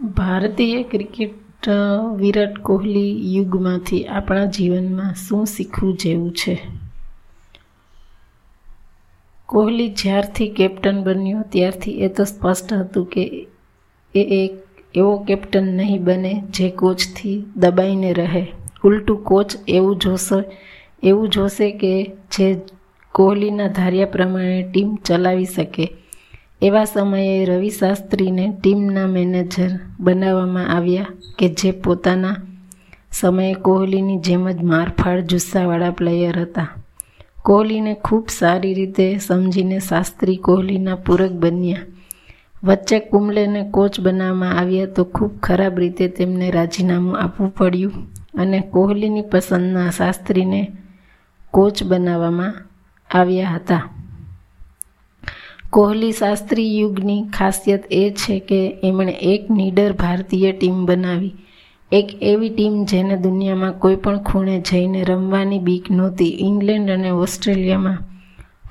ભારતીય ક્રિકેટ વિરાટ કોહલી યુગમાંથી આપણા જીવનમાં શું શીખવું જેવું છે? કોહલી જ્યારથી કેપ્ટન બન્યો, ત્યારથી એ તો સ્પષ્ટ હતું કે એ એક એવો કેપ્ટન નહીં બને જે કોચથી દબાઈને રહે. ઉલટું કોચ એવું જોશે એવું જોશે કે જે કોહલીના ધાર્યા પ્રમાણે ટીમ ચલાવી શકે. એવા સમયે રવિ શાસ્ત્રીને ટીમના મેનેજર બનાવવામાં આવ્યા કે જે પોતાના સમયે કોહલીની જેમ જ મારફાડ જુસ્સાવાળા પ્લેયર હતા. કોહલીને ખૂબ સારી રીતે સમજીને શાસ્ત્રી કોહલીના પૂરક બન્યા. વચ્ચે કુંબલેને કોચ બનાવવામાં આવ્યા તો ખૂબ ખરાબ રીતે તેમને રાજીનામું આપવું પડ્યું અને કોહલીની પસંદના શાસ્ત્રીને કોચ બનાવવામાં આવ્યા હતા. કોહલી શાસ્ત્રી યુગની ખાસિયત એ છે કે એમણે એક નીડર ભારતીય ટીમ બનાવી. એક એવી ટીમ જેને દુનિયામાં કોઈ પણ ખૂણે જઈને રમવાની બીક નહોતી. ઇંગ્લેન્ડ અને ઓસ્ટ્રેલિયામાં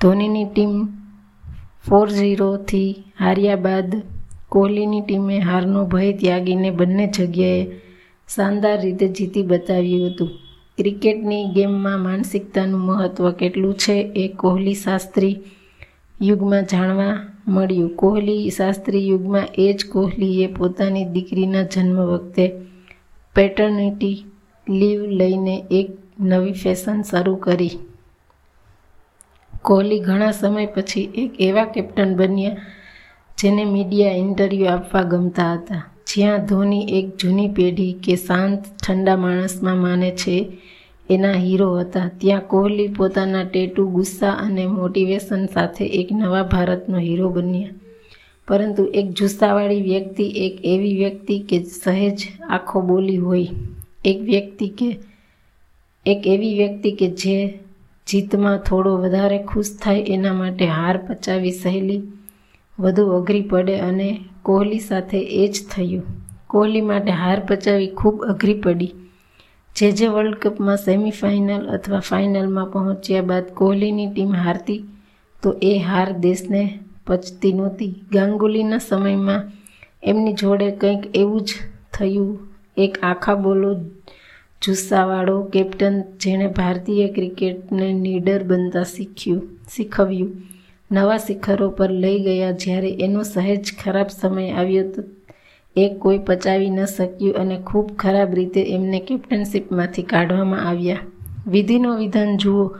ધોનીની ટીમ ફોર ઝીરોથી હાર્યા બાદ કોહલીની ટીમે હારનો ભય ત્યાગીને બંને જગ્યાએ શાનદાર રીતે જીતી બતાવ્યું હતું. ક્રિકેટની ગેમમાં માનસિકતાનું મહત્ત્વ કેટલું છે એ કોહલી શાસ્ત્રી યુગમાં જાણવા મળ્યું. કોહલી શાસ્ત્રી યુગમાં એ જ કોહલીએ પોતાની દીકરીના જન્મ વખતે પેટર્નિટી લીવ લઈને એક નવી ફેશન શરૂ કરી. કોહલી ઘણા સમય પછી એક એવા કેપ્ટન બન્યા જેને મીડિયા ઇન્ટરવ્યૂ આપવા ગમતા હતા. જ્યાં ધોની એક જૂની પેઢી કે શાંત, ઠંડા માણસમાં માને છે એના હીરો હતા. ત્યાં કોહલી પોતાના ટેટુ, ગુસ્સા અને મોટિવેશન સાથે એક નવા ભારતનો હીરો બન્યા. પરંતુ એક જુસ્સાવાળી વ્યક્તિ, એક એવી વ્યક્તિ કે સહેજ આખો બોલી હોય. એક વ્યક્તિ કે, એક એવી વ્યક્તિ કે જે જીતમાં થોડો વધારે ખુશ થાય એના માટે હાર પચાવી સહેલી, વધુ અઘરી પડે અને કોહલી સાથે એ જ થયું. કોહલી માટે હાર પચાવી ખૂબ અઘરી પડી. જે જે વર્લ્ડ કપમાં સેમિફાઇનલ અથવા ફાઇનલમાં પહોંચ્યા બાદ કોહલીની ટીમ હારતી, તો એ હાર દેશને પચતી નહોતી. ગાંગુલીના સમયમાં એમની જોડે કંઈક એવું જ થયું. એક આખા બોલો જુસ્સાવાળો કેપ્ટન જેણે ભારતીય ક્રિકેટને નીડર બનતા શીખ્યું, શીખવ્યું. નવા શિખરો પર લઈ ગયા જ્યારે એનો સહેજ ખરાબ સમય આવ્યો તો એ કોઈ પચાવી ન શક્યું અને ખૂબ ખરાબ રીતે એમને કેપ્ટનશીપમાંથી કાઢવામાં આવ્યા. વિધિનો વિધાન જુઓ.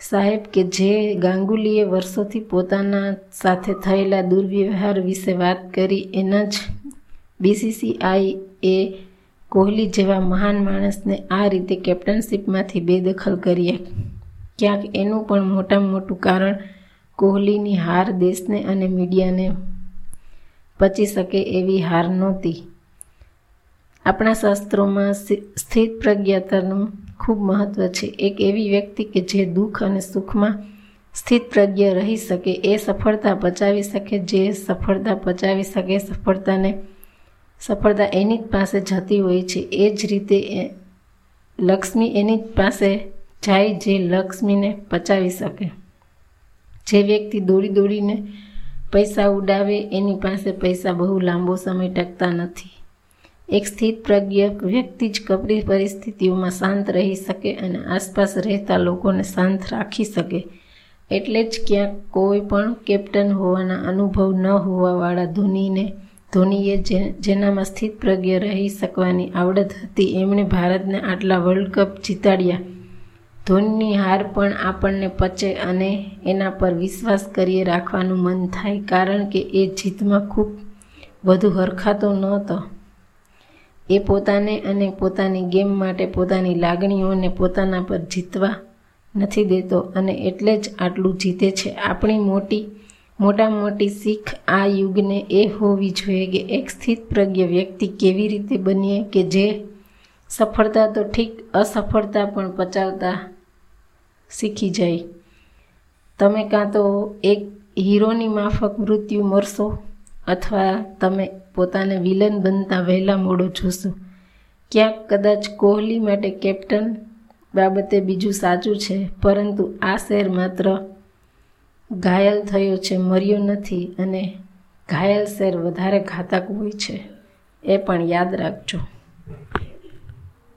સાહેબ, કે જે ગાંગુલીએ વર્ષોથી પોતાના સાથે થયેલા દુર્વ્યવહાર વિશે વાત કરી, એના જ બીસીસીઆઈ એ કોહલી જેવા મહાન માણસને આ રીતે કેપ્ટનશીપમાંથી બેદખલ કર્યા. ક્યાંક એનું પણ મોટામાં મોટું કારણ કોહલીની હાર દેશને અને મીડિયાને પચી શકે એવી હાર નહોતી. આપણા શાસ્ત્રોમાં સ્થિત પ્રજ્ઞાતાનું ખૂબ મહત્ત્વ છે. એક એવી વ્યક્તિ કે જે દુઃખ અને સુખમાં સ્થિત પ્રજ્ઞ રહી શકે, એ સફળતા પચાવી શકે, જે સફળતા પચાવી શકે, સફળતાને, સફળતા એની જ પાસે જતી હોય છે. એ જ રીતે લક્ષ્મી એની જ પાસે જાય, જે લક્ષ્મીને પચાવી શકે. જે વ્યક્તિ દોડી દોડીને પૈસા ઉડાવે, એની પાસે પૈસા બહુ લાંબો સમય ટકતા નથી. એક સ્થિત પ્રજ્ઞ વ્યક્તિ જ કપરી પરિસ્થિતિઓમાં શાંત રહી શકે અને આસપાસ રહેતા લોકોને શાંત રાખી શકે. એટલે જ ક્યાંક કોઈ પણ કેપ્ટન હોવાના અનુભવ ન હોવાવાળા ધોનીને, ધોનીએ જે, જેનામાં સ્થિત પ્રજ્ઞ રહી શકવાની આવડત હતી, એમણે ભારતને આટલા વર્લ્ડ કપ જીતાડ્યા. ધોનીની હાર પણ આપણને પચે અને એના પર વિશ્વાસ કરીએ રાખવાનું મન થાય, કારણ કે એ જીતમાં ખૂબ વધુ હરખાતો નહોતો. એ પોતાને અને પોતાની ગેમ માટે પોતાની લાગણીઓને પોતાના પર જીતવા નથી દેતો અને એટલે જ આટલું જીતે છે. આપણી મોટી, મોટા મોટી શીખ આ યુગને એ હોવી જોઈએ કે એક સ્થિત પ્રજ્ઞ વ્યક્તિ કેવી રીતે બનીએ કે જે સફળતા તો ઠીક, અસફળતા પણ પચાવતા શીખી જાય. તમે કાં તો એક હીરોની માફક મૃત્યુ મરશો અથવા તમે પોતાને વિલન બનતા વહેલા મોડો જોશો. ક્યાંક કદાચ કોહલી માટે કેપ્ટન બાબતે બીજું સાચું છે, પરંતુ આ શેર માત્ર ઘાયલ થયો છે, મર્યો નથી અને ઘાયલ શેર વધારે ઘાતક હોય છે, એ પણ યાદ રાખજો.